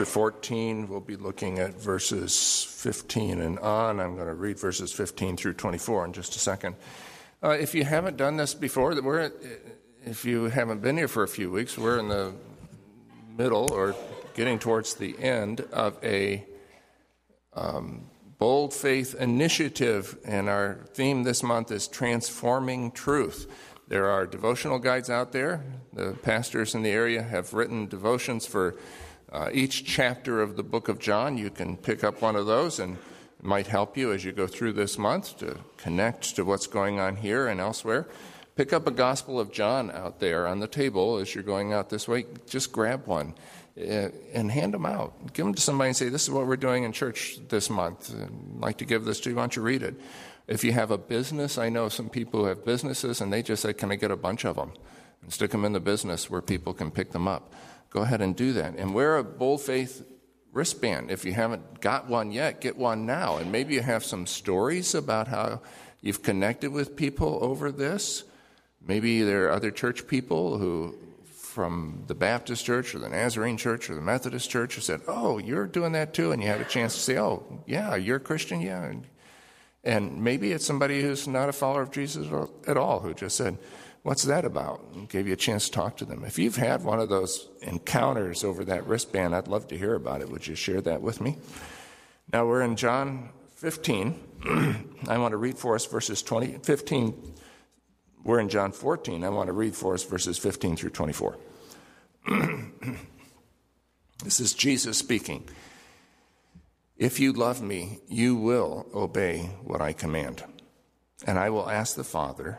chapter 14. We'll be looking at verses 15 and on. I'm going to read verses 15 through 24 in just a second. Uh, if you haven't done this before, we're, if you haven't been here for a few weeks, we're in the middle or getting towards the end of a um, bold faith initiative, and our theme this month is transforming truth. There are devotional guides out there. The pastors in the area have written devotions for uh, each chapter of the book of John. You can pick up one of those and it might help you as you go through this month to connect to what's going on here and elsewhere. Pick up a Gospel of John out there on the table as you're going out this way. Just grab one uh, and hand them out. Give them to somebody and say, This is what we're doing in church this month. I'd like to give this to you. Why don't you read it? If you have a business, I know some people who have businesses and they just say, Can I get a bunch of them? And stick them in the business where people can pick them up. Go ahead and do that. And wear a bold faith wristband. If you haven't got one yet, get one now. And maybe you have some stories about how you've connected with people over this. Maybe there are other church people who, from the Baptist church or the Nazarene church or the Methodist church, who said, Oh, you're doing that too. And you had a chance to say, Oh, yeah, you're a Christian? Yeah. And and maybe it's somebody who's not a follower of Jesus at all who just said, What's that about? and gave you a chance to talk to them. If you've had one of those encounters over that wristband, I'd love to hear about it. Would you share that with me? Now we're in John 15. I want to read for us verses 20, 15. We're in John 14. I want to read for us verses 15 through 24. this is Jesus speaking. If you love me, you will obey what I command. And I will ask the Father,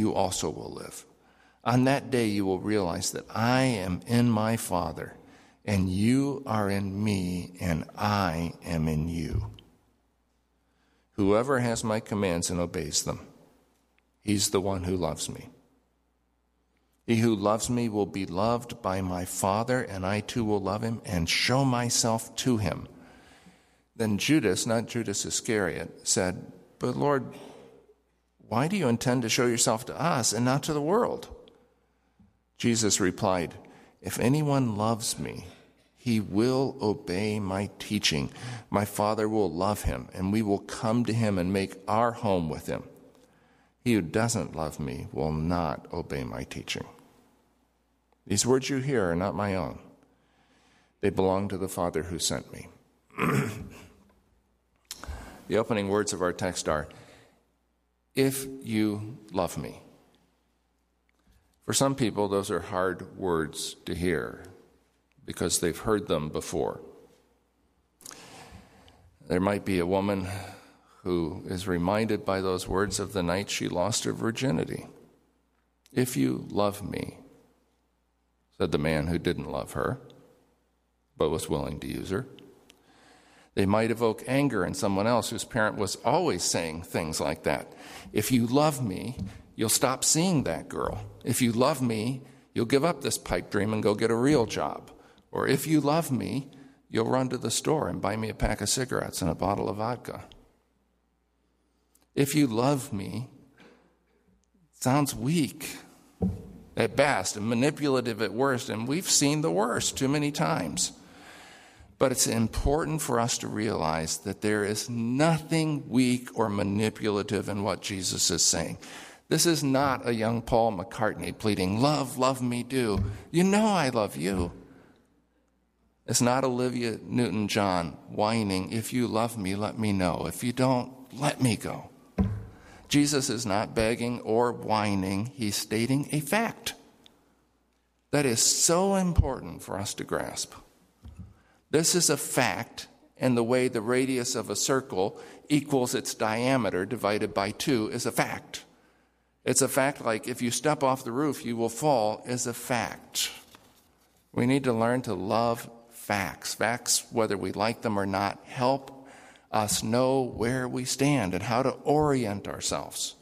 you also will live. On that day, you will realize that I am in my Father, and you are in me, and I am in you. Whoever has my commands and obeys them, he's the one who loves me. He who loves me will be loved by my Father, and I too will love him and show myself to him. Then Judas, not Judas Iscariot, said, But Lord, why do you intend to show yourself to us and not to the world? Jesus replied, If anyone loves me, he will obey my teaching. My Father will love him, and we will come to him and make our home with him. He who doesn't love me will not obey my teaching. These words you hear are not my own, they belong to the Father who sent me. the opening words of our text are If you love me. For some people, those are hard words to hear because they've heard them before. There might be a woman who is reminded by those words of the night she lost her virginity. If you love me, said the man who didn't love her, but was willing to use her. They might evoke anger in someone else whose parent was always saying things like that. If you love me, you'll stop seeing that girl. If you love me, you'll give up this pipe dream and go get a real job. Or if you love me, you'll run to the store and buy me a pack of cigarettes and a bottle of vodka. If you love me, sounds weak at best and manipulative at worst, and we've seen the worst too many times. But it's important for us to realize that there is nothing weak or manipulative in what Jesus is saying. This is not a young Paul McCartney pleading, Love, love me, do. You know I love you. It's not Olivia Newton John whining, If you love me, let me know. If you don't, let me go. Jesus is not begging or whining, he's stating a fact. That is so important for us to grasp. This is a fact, and the way the radius of a circle equals its diameter divided by two is a fact. It's a fact like if you step off the roof, you will fall, is a fact. We need to learn to love facts. Facts, whether we like them or not, help us know where we stand and how to orient ourselves.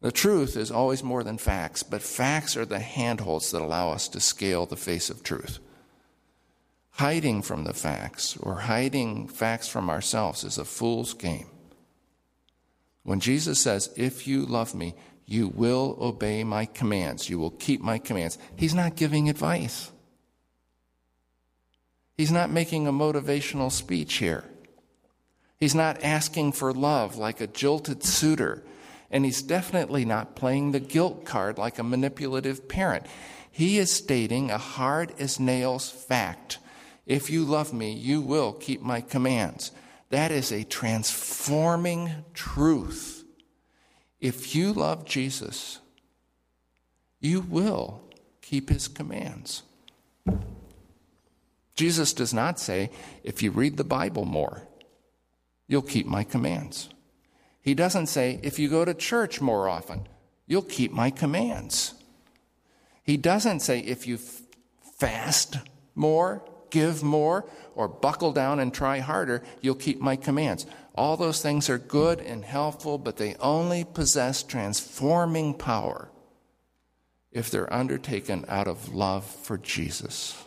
The truth is always more than facts, but facts are the handholds that allow us to scale the face of truth. Hiding from the facts or hiding facts from ourselves is a fool's game. When Jesus says, If you love me, you will obey my commands, you will keep my commands, he's not giving advice. He's not making a motivational speech here. He's not asking for love like a jilted suitor and he's definitely not playing the guilt card like a manipulative parent. He is stating a hard as nails fact. If you love me, you will keep my commands. That is a transforming truth. If you love Jesus, you will keep his commands. Jesus does not say, if you read the Bible more, you'll keep my commands. He doesn't say, if you go to church more often, you'll keep my commands. He doesn't say, if you fast more, give more, or buckle down and try harder, you'll keep my commands. All those things are good and helpful, but they only possess transforming power if they're undertaken out of love for Jesus.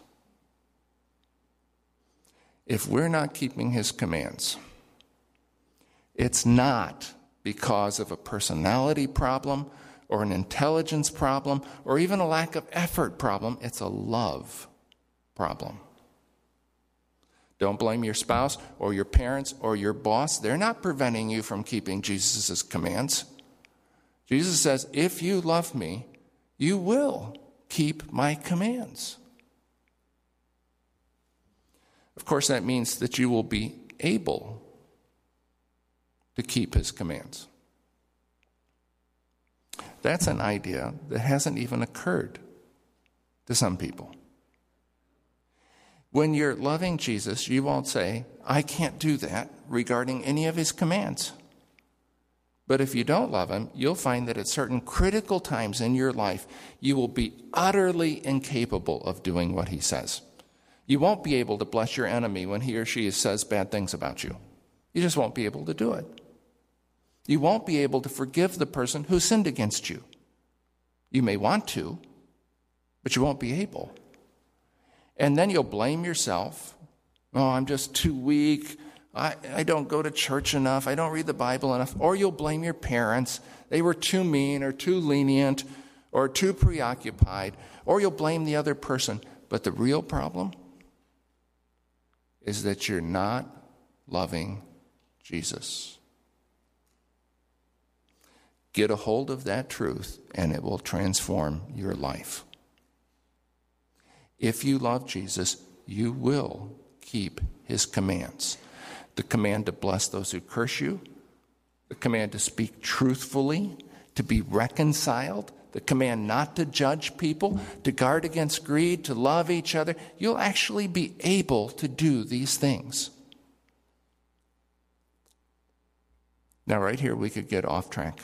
If we're not keeping his commands, it's not because of a personality problem or an intelligence problem or even a lack of effort problem. It's a love problem. Don't blame your spouse or your parents or your boss. They're not preventing you from keeping Jesus' commands. Jesus says, If you love me, you will keep my commands. Of course, that means that you will be able to keep his commands. That's an idea that hasn't even occurred to some people. When you're loving Jesus, you won't say, I can't do that regarding any of his commands. But if you don't love him, you'll find that at certain critical times in your life, you will be utterly incapable of doing what he says. You won't be able to bless your enemy when he or she says bad things about you. You just won't be able to do it. You won't be able to forgive the person who sinned against you. You may want to, but you won't be able. And then you'll blame yourself. Oh, I'm just too weak. I, I don't go to church enough. I don't read the Bible enough. Or you'll blame your parents. They were too mean or too lenient or too preoccupied. Or you'll blame the other person. But the real problem is that you're not loving Jesus. Get a hold of that truth, and it will transform your life. If you love Jesus, you will keep his commands the command to bless those who curse you, the command to speak truthfully, to be reconciled, the command not to judge people, to guard against greed, to love each other. You'll actually be able to do these things. Now, right here, we could get off track.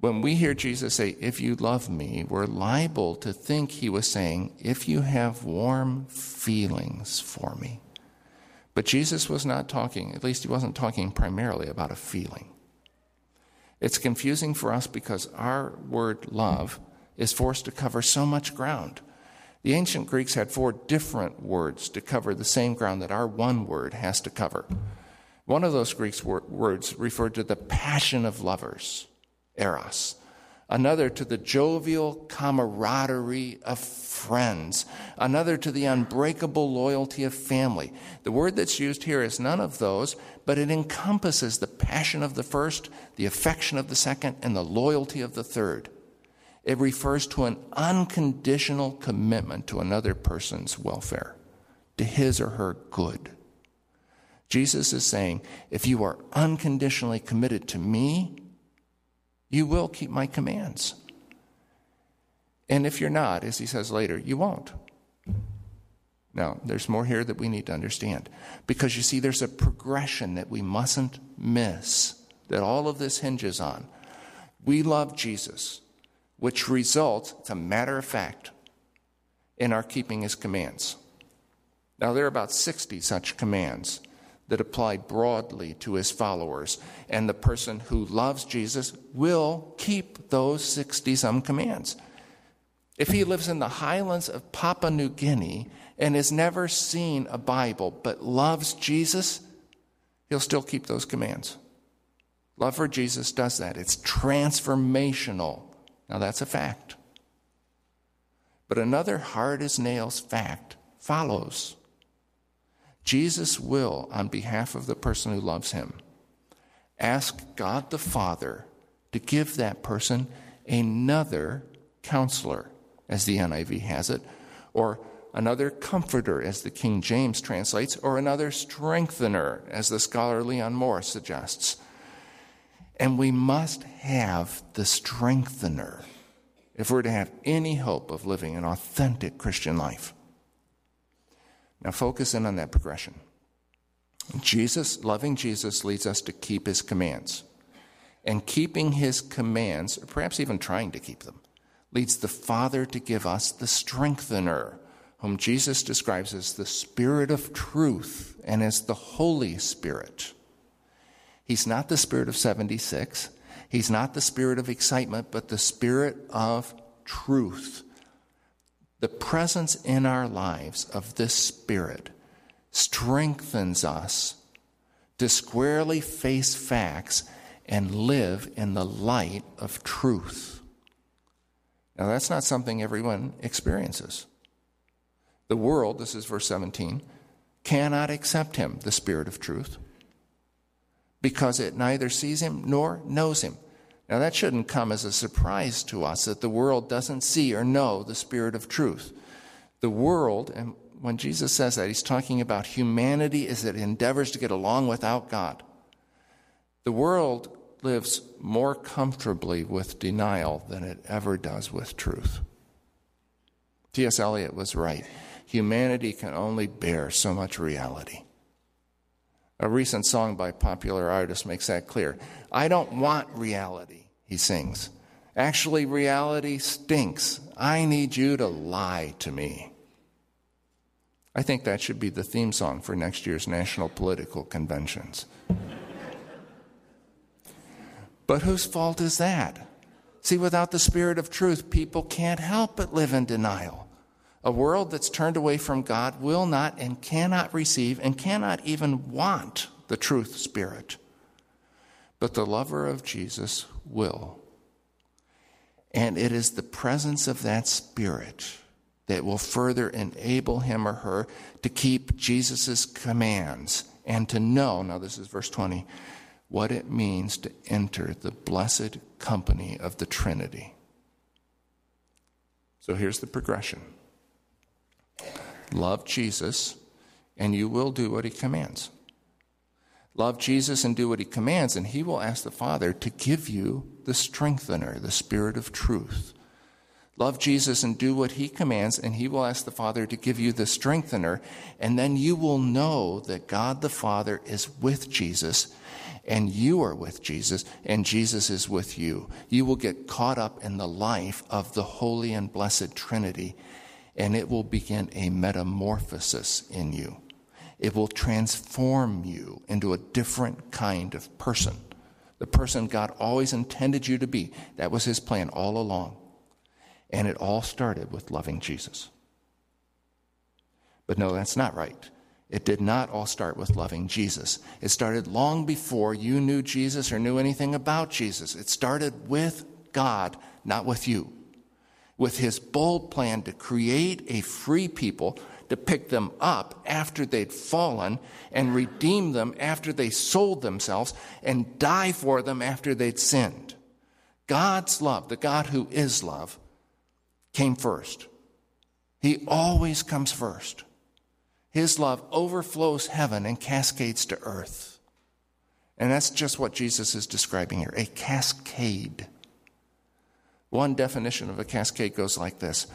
When we hear Jesus say, If you love me, we're liable to think he was saying, If you have warm feelings for me. But Jesus was not talking, at least he wasn't talking primarily about a feeling. It's confusing for us because our word love is forced to cover so much ground. The ancient Greeks had four different words to cover the same ground that our one word has to cover. One of those Greek words referred to the passion of lovers eros. Another to the jovial camaraderie of friends. Another to the unbreakable loyalty of family. The word that's used here is none of those, but it encompasses the passion of the first, the affection of the second, and the loyalty of the third. It refers to an unconditional commitment to another person's welfare, to his or her good. Jesus is saying, if you are unconditionally committed to me, you will keep my commands. And if you're not, as he says later, you won't. Now, there's more here that we need to understand. Because you see, there's a progression that we mustn't miss, that all of this hinges on. We love Jesus, which results, it's a matter of fact, in our keeping his commands. Now, there are about 60 such commands that apply broadly to his followers, and the person who loves Jesus will keep those 60 some commands. If he lives in the highlands of Papua New Guinea and has never seen a Bible but loves Jesus, he'll still keep those commands. Love for Jesus does that. It's transformational. Now, that's a fact. But another hard as nails fact follows Jesus will, on behalf of the person who loves him, ask God the Father to give that person another counselor, as the NIV has it, or another comforter, as the King James translates, or another strengthener, as the scholar Leon Morris suggests. And we must have the strengthener if we're to have any hope of living an authentic Christian life. Now, focus in on that progression. Jesus, loving Jesus, leads us to keep his commands. And keeping his commands, or perhaps even trying to keep them, leads the Father to give us the strengthener, whom Jesus describes as the Spirit of truth and as the Holy Spirit. He's not the Spirit of 76, he's not the Spirit of excitement, but the Spirit of truth the presence in our lives of this Spirit strengthens us to squarely face facts and live in the light of truth. Now, that's not something everyone experiences. The world, this is verse 17, cannot accept him, the Spirit of truth, because it neither sees him nor knows him. Now, that shouldn't come as a surprise to us that the world doesn't see or know the Spirit of truth. The world, and when Jesus says that, he's talking about humanity as it endeavors to get along without God. The world lives more comfortably with denial than it ever does with truth. T.S. Eliot was right. Humanity can only bear so much reality. A recent song by popular artist makes that clear. I don't want reality, he sings. Actually, reality stinks. I need you to lie to me. I think that should be the theme song for next year's national political conventions. but whose fault is that? See, without the spirit of truth, people can't help but live in denial. A world that's turned away from God will not and cannot receive and cannot even want the truth spirit. But the lover of Jesus will. And it is the presence of that spirit that will further enable him or her to keep Jesus' commands and to know, now this is verse 20, what it means to enter the blessed company of the Trinity. So here's the progression Love Jesus, and you will do what he commands. Love Jesus and do what he commands, and he will ask the Father to give you the strengthener, the Spirit of truth. Love Jesus and do what he commands, and he will ask the Father to give you the strengthener, and then you will know that God the Father is with Jesus, and you are with Jesus, and Jesus is with you. You will get caught up in the life of the holy and blessed Trinity and it will begin a metamorphosis in you. It will transform you into a different kind of person. The person God always intended you to be. That was his plan all along. And it all started with loving Jesus. But no, that's not right. It did not all start with loving Jesus. It started long before you knew Jesus or knew anything about Jesus. It started with God, not with you with his bold plan to create a free people, to pick them up after they'd fallen, and redeem them after they sold themselves, and die for them after they'd sinned. God's love, the God who is love, came first. He always comes first. His love overflows heaven and cascades to earth. And that's just what Jesus is describing here a cascade. One definition of a cascade goes like this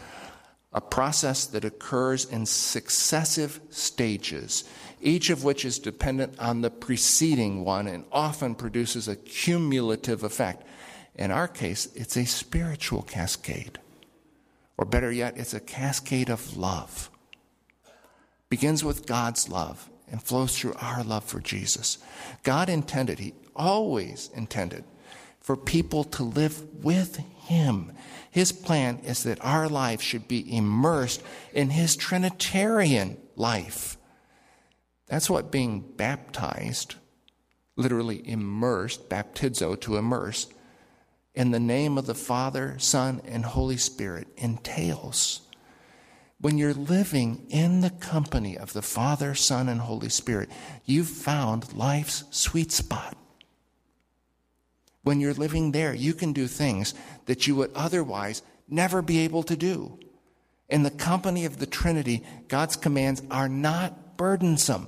a process that occurs in successive stages, each of which is dependent on the preceding one and often produces a cumulative effect. In our case, it's a spiritual cascade. Or better yet, it's a cascade of love. begins with God's love and flows through our love for Jesus. God intended, He always intended, for people to live with Him. His plan is that our life should be immersed in His Trinitarian life. That's what being baptized, literally immersed, baptizo, to immerse, in the name of the Father, Son, and Holy Spirit entails. When you're living in the company of the Father, Son, and Holy Spirit, you've found life's sweet spot. When you're living there, you can do things that you would otherwise never be able to do. In the company of the Trinity, God's commands are not burdensome.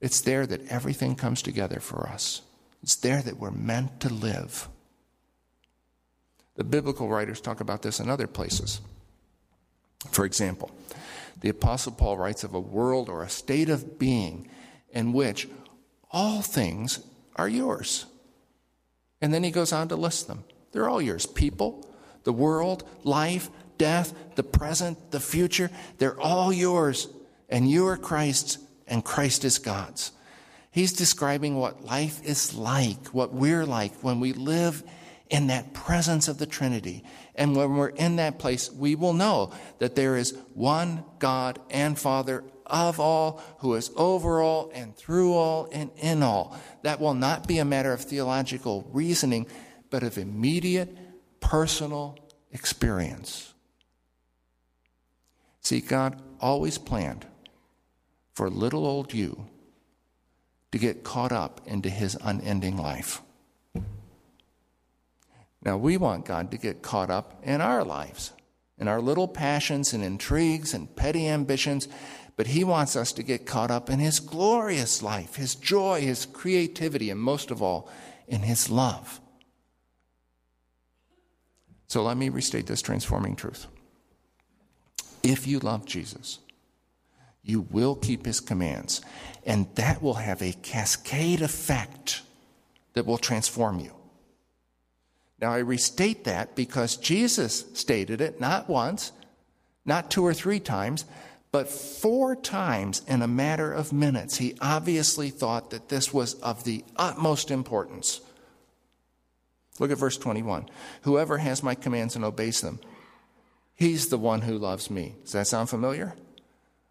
It's there that everything comes together for us. It's there that we're meant to live. The biblical writers talk about this in other places. For example, the Apostle Paul writes of a world or a state of being in which all things are yours. And then he goes on to list them. They're all yours people, the world, life, death, the present, the future. They're all yours. And you are Christ's, and Christ is God's. He's describing what life is like, what we're like when we live in that presence of the Trinity. And when we're in that place, we will know that there is one God and Father of all, who is over all and through all and in all. That will not be a matter of theological reasoning, but of immediate personal experience. See, God always planned for little old you to get caught up into his unending life. Now, we want God to get caught up in our lives, in our little passions and intrigues and petty ambitions, but He wants us to get caught up in His glorious life, His joy, His creativity, and most of all, in His love. So let me restate this transforming truth. If you love Jesus, you will keep His commands, and that will have a cascade effect that will transform you. Now, I restate that because Jesus stated it not once, not two or three times, but four times in a matter of minutes. He obviously thought that this was of the utmost importance. Look at verse 21. Whoever has my commands and obeys them, he's the one who loves me. Does that sound familiar?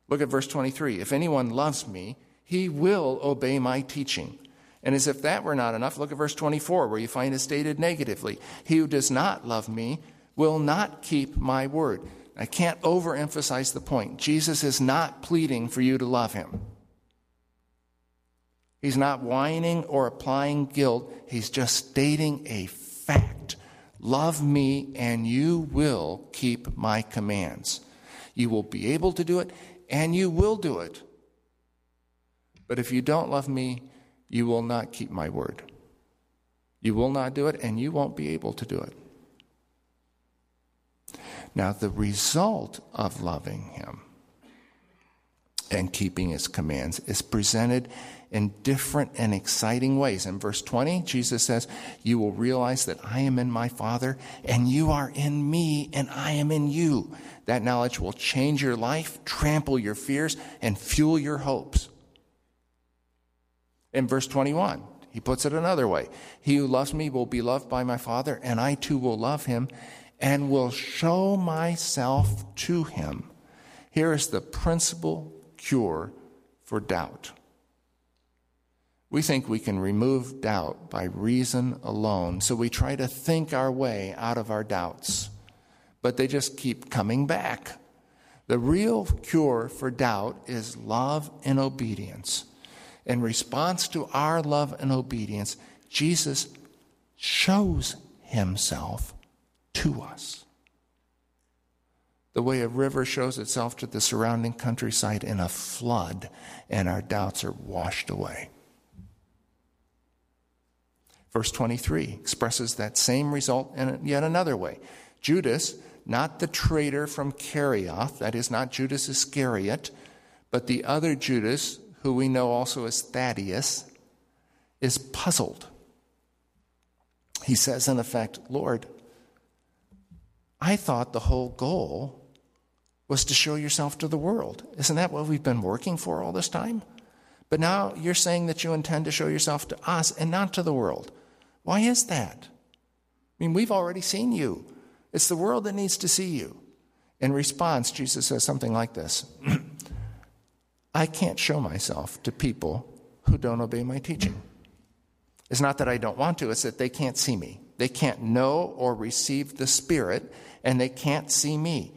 Look at verse 23. If anyone loves me, he will obey my teaching. And as if that were not enough, look at verse 24, where you find it stated negatively He who does not love me will not keep my word. I can't overemphasize the point. Jesus is not pleading for you to love him. He's not whining or applying guilt. He's just stating a fact. Love me, and you will keep my commands. You will be able to do it, and you will do it. But if you don't love me, you will not keep my word. You will not do it, and you won't be able to do it. Now, the result of loving him and keeping his commands is presented in different and exciting ways. In verse 20, Jesus says, You will realize that I am in my Father, and you are in me, and I am in you. That knowledge will change your life, trample your fears, and fuel your hopes. In verse 21, he puts it another way He who loves me will be loved by my Father, and I too will love him and will show myself to him. Here is the principal cure for doubt. We think we can remove doubt by reason alone, so we try to think our way out of our doubts, but they just keep coming back. The real cure for doubt is love and obedience. In response to our love and obedience, Jesus shows himself to us. The way a river shows itself to the surrounding countryside in a flood, and our doubts are washed away. Verse 23 expresses that same result in yet another way. Judas, not the traitor from Kerioth, that is not Judas Iscariot, but the other Judas who we know also as Thaddeus, is puzzled. He says, in effect, Lord, I thought the whole goal was to show yourself to the world. Isn't that what we've been working for all this time? But now you're saying that you intend to show yourself to us and not to the world. Why is that? I mean, we've already seen you. It's the world that needs to see you. In response, Jesus says something like this I can't show myself to people who don't obey my teaching. It's not that I don't want to, it's that they can't see me. They can't know or receive the Spirit, and they can't see me.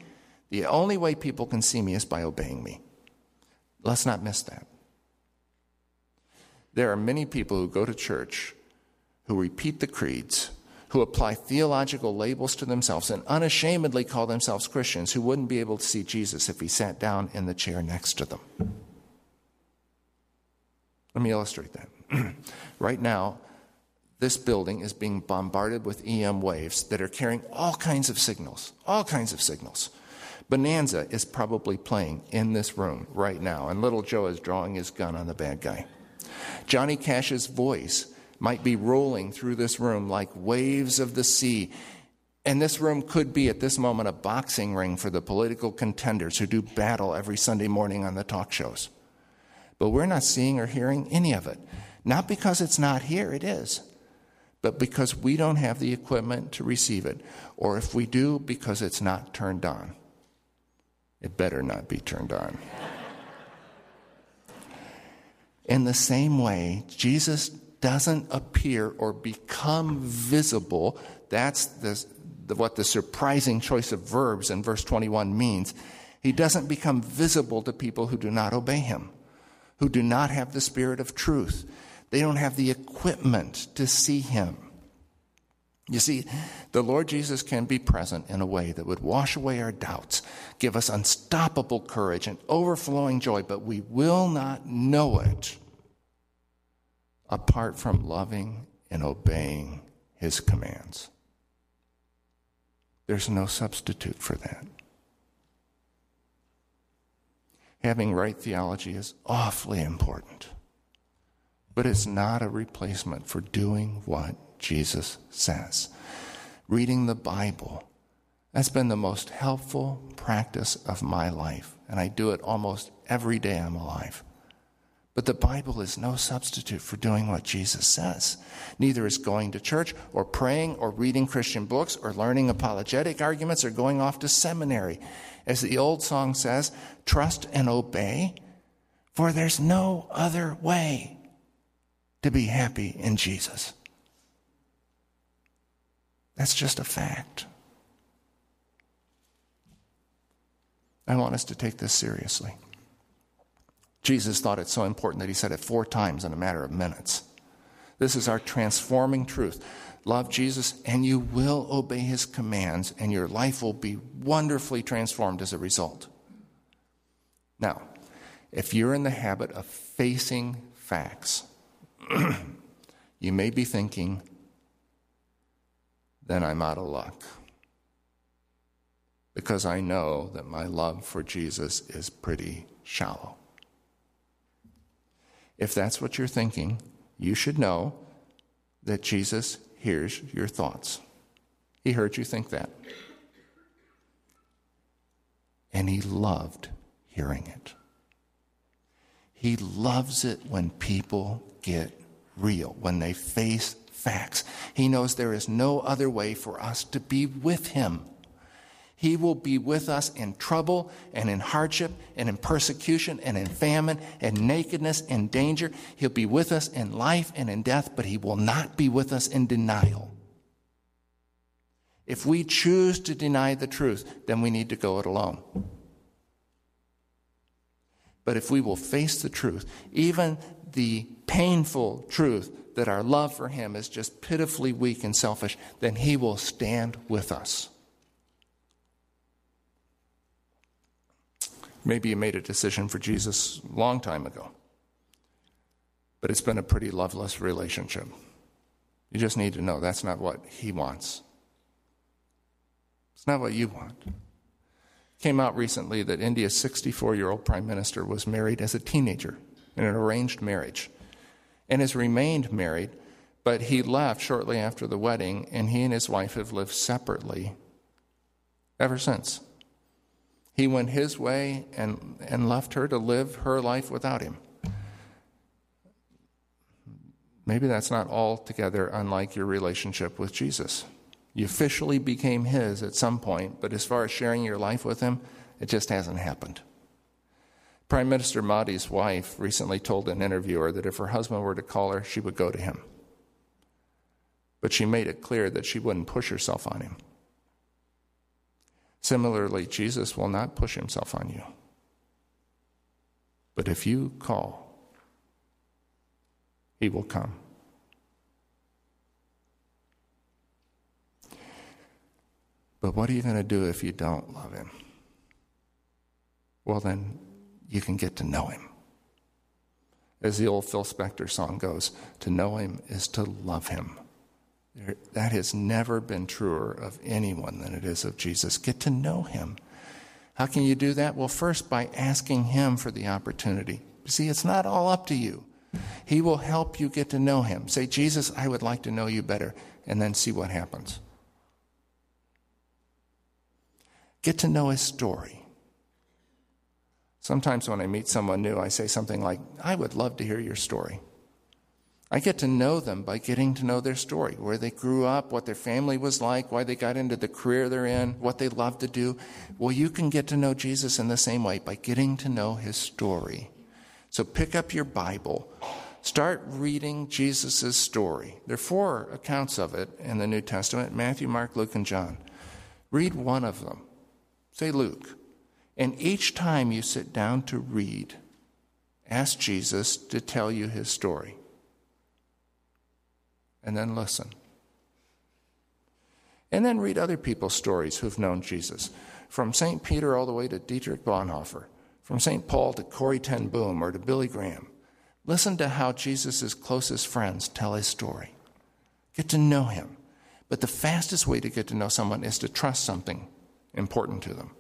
The only way people can see me is by obeying me. Let's not miss that. There are many people who go to church who repeat the creeds, who apply theological labels to themselves, and unashamedly call themselves Christians who wouldn't be able to see Jesus if he sat down in the chair next to them. Let me illustrate that. right now, this building is being bombarded with EM waves that are carrying all kinds of signals, all kinds of signals. Bonanza is probably playing in this room right now, and little Joe is drawing his gun on the bad guy. Johnny Cash's voice might be rolling through this room like waves of the sea. And this room could be at this moment a boxing ring for the political contenders who do battle every Sunday morning on the talk shows. But we're not seeing or hearing any of it. Not because it's not here, it is, but because we don't have the equipment to receive it. Or if we do, because it's not turned on. It better not be turned on. In the same way, Jesus doesn't appear or become visible. That's the, what the surprising choice of verbs in verse 21 means. He doesn't become visible to people who do not obey him, who do not have the spirit of truth. They don't have the equipment to see him. You see, the Lord Jesus can be present in a way that would wash away our doubts, give us unstoppable courage and overflowing joy, but we will not know it apart from loving and obeying his commands. There's no substitute for that. Having right theology is awfully important, but it's not a replacement for doing what Jesus says. Reading the Bible, that's been the most helpful practice of my life, and I do it almost every day I'm alive. But the Bible is no substitute for doing what Jesus says. Neither is going to church or praying or reading Christian books or learning apologetic arguments or going off to seminary. As the old song says, trust and obey, for there's no other way to be happy in Jesus. That's just a fact. I want us to take this seriously. Jesus thought it so important that he said it four times in a matter of minutes. This is our transforming truth. Love Jesus, and you will obey his commands, and your life will be wonderfully transformed as a result. Now, if you're in the habit of facing facts, you may be thinking, then I'm out of luck. Because I know that my love for Jesus is pretty shallow. If that's what you're thinking, you should know that Jesus hears your thoughts. He heard you think that. And he loved hearing it. He loves it when people get real, when they face facts. He knows there is no other way for us to be with Him. He will be with us in trouble and in hardship and in persecution and in famine and nakedness and danger. He'll be with us in life and in death, but He will not be with us in denial. If we choose to deny the truth, then we need to go it alone. But if we will face the truth, even the painful truth that our love for Him is just pitifully weak and selfish, then He will stand with us. Maybe you made a decision for Jesus long time ago, but it's been a pretty loveless relationship. You just need to know that's not what He wants. It's not what you want. It came out recently that India's 64 year old prime minister was married as a teenager in an arranged marriage and has remained married, but he left shortly after the wedding, and he and his wife have lived separately ever since. He went his way and, and left her to live her life without him. Maybe that's not altogether unlike your relationship with Jesus. You officially became his at some point, but as far as sharing your life with him, it just hasn't happened. Prime Minister Modi's wife recently told an interviewer that if her husband were to call her, she would go to him. But she made it clear that she wouldn't push herself on him. Similarly, Jesus will not push himself on you. But if you call, he will come. But what are you going to do if you don't love him? Well, then you can get to know him. As the old Phil Spector song goes, to know him is to love him. That has never been truer of anyone than it is of Jesus. Get to know him. How can you do that? Well, first, by asking him for the opportunity. See, it's not all up to you. He will help you get to know him. Say, Jesus, I would like to know you better, and then see what happens. Get to know his story. Sometimes when I meet someone new, I say something like, I would love to hear your story. I get to know them by getting to know their story, where they grew up, what their family was like, why they got into the career they're in, what they love to do. Well, you can get to know Jesus in the same way by getting to know his story. So pick up your Bible, start reading Jesus' story. There are four accounts of it in the New Testament Matthew, Mark, Luke, and John. Read one of them. Say Luke. And each time you sit down to read, ask Jesus to tell you his story and then listen. And then read other people's stories who've known Jesus, from St. Peter all the way to Dietrich Bonhoeffer, from St. Paul to Corrie ten Boom or to Billy Graham. Listen to how Jesus' closest friends tell his story. Get to know him. But the fastest way to get to know someone is to trust something important to them.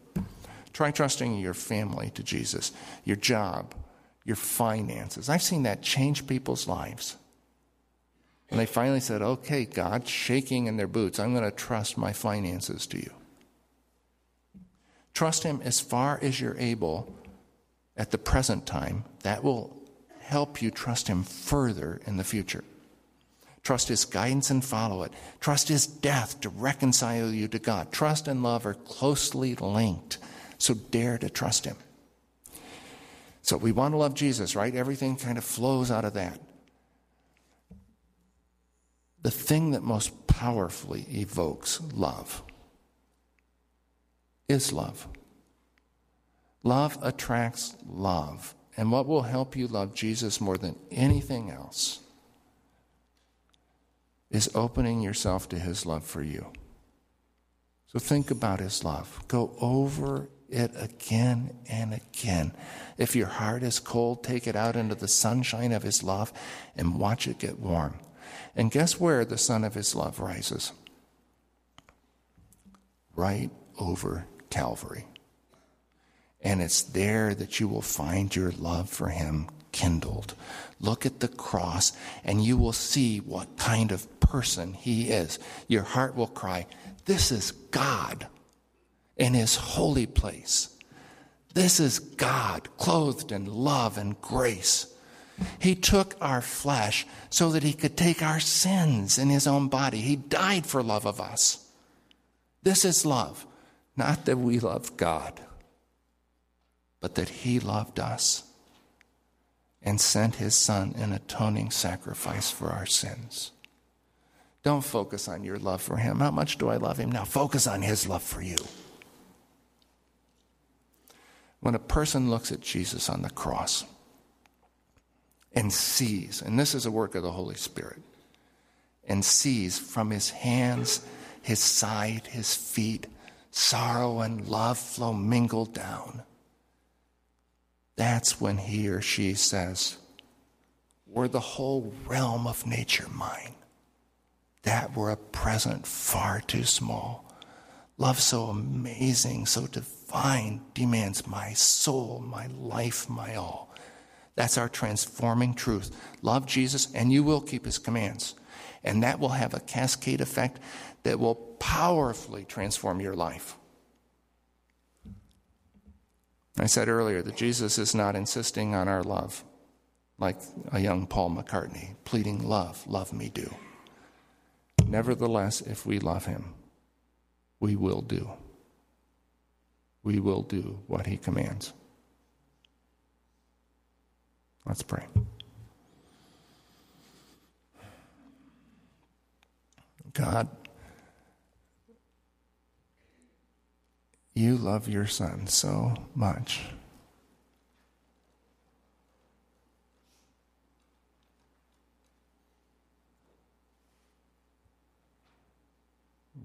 Try trusting your family to Jesus, your job, your finances. I've seen that change people's lives. And they finally said, Okay, God, shaking in their boots, I'm going to trust my finances to you. Trust Him as far as you're able at the present time. That will help you trust Him further in the future. Trust His guidance and follow it. Trust His death to reconcile you to God. Trust and love are closely linked, so dare to trust Him. So we want to love Jesus, right? Everything kind of flows out of that the thing that most powerfully evokes love is love. Love attracts love. And what will help you love Jesus more than anything else is opening yourself to his love for you. So think about his love. Go over it again and again. If your heart is cold, take it out into the sunshine of his love and watch it get warm. And guess where the sun of his love rises? Right over Calvary. And it's there that you will find your love for him kindled. Look at the cross, and you will see what kind of person he is. Your heart will cry, This is God in his holy place. This is God clothed in love and grace. He took our flesh so that he could take our sins in his own body. He died for love of us. This is love. Not that we love God, but that he loved us and sent his son an atoning sacrifice for our sins. Don't focus on your love for him. How much do I love him? Now focus on his love for you. When a person looks at Jesus on the cross, and sees, and this is a work of the Holy Spirit, and sees from his hands, his side, his feet, sorrow and love flow mingled down. That's when he or she says, Were the whole realm of nature mine, that were a present far too small. Love so amazing, so divine, demands my soul, my life, my all. That's our transforming truth. Love Jesus, and you will keep his commands. And that will have a cascade effect that will powerfully transform your life. I said earlier that Jesus is not insisting on our love like a young Paul McCartney, pleading, Love, love me, do. Nevertheless, if we love him, we will do. We will do what he commands. Let's pray. God, you love your son so much.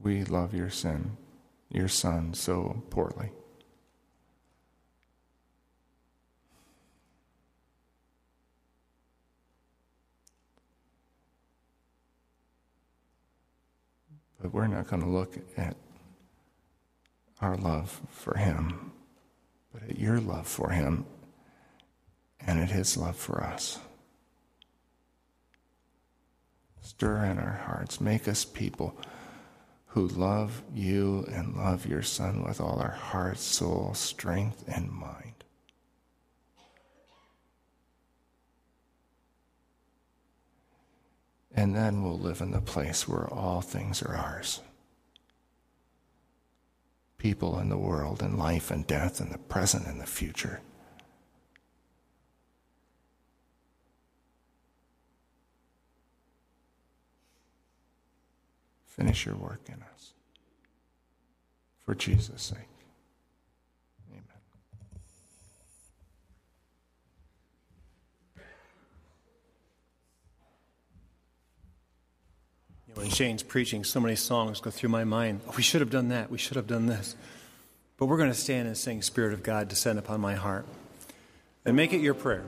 we love your sin, your son, so poorly. But we're not going to look at our love for him, but at your love for him and at his love for us. Stir in our hearts, make us people who love you and love your Son with all our heart, soul, strength, and mind. And then we'll live in the place where all things are ours. People in the world, and life and death, and the present and the future. Finish your work in us. For Jesus' sake. Know, when Shane's preaching, so many songs go through my mind. Oh, we should have done that. We should have done this. But we're going to stand and sing Spirit of God, descend upon my heart. And make it your prayer.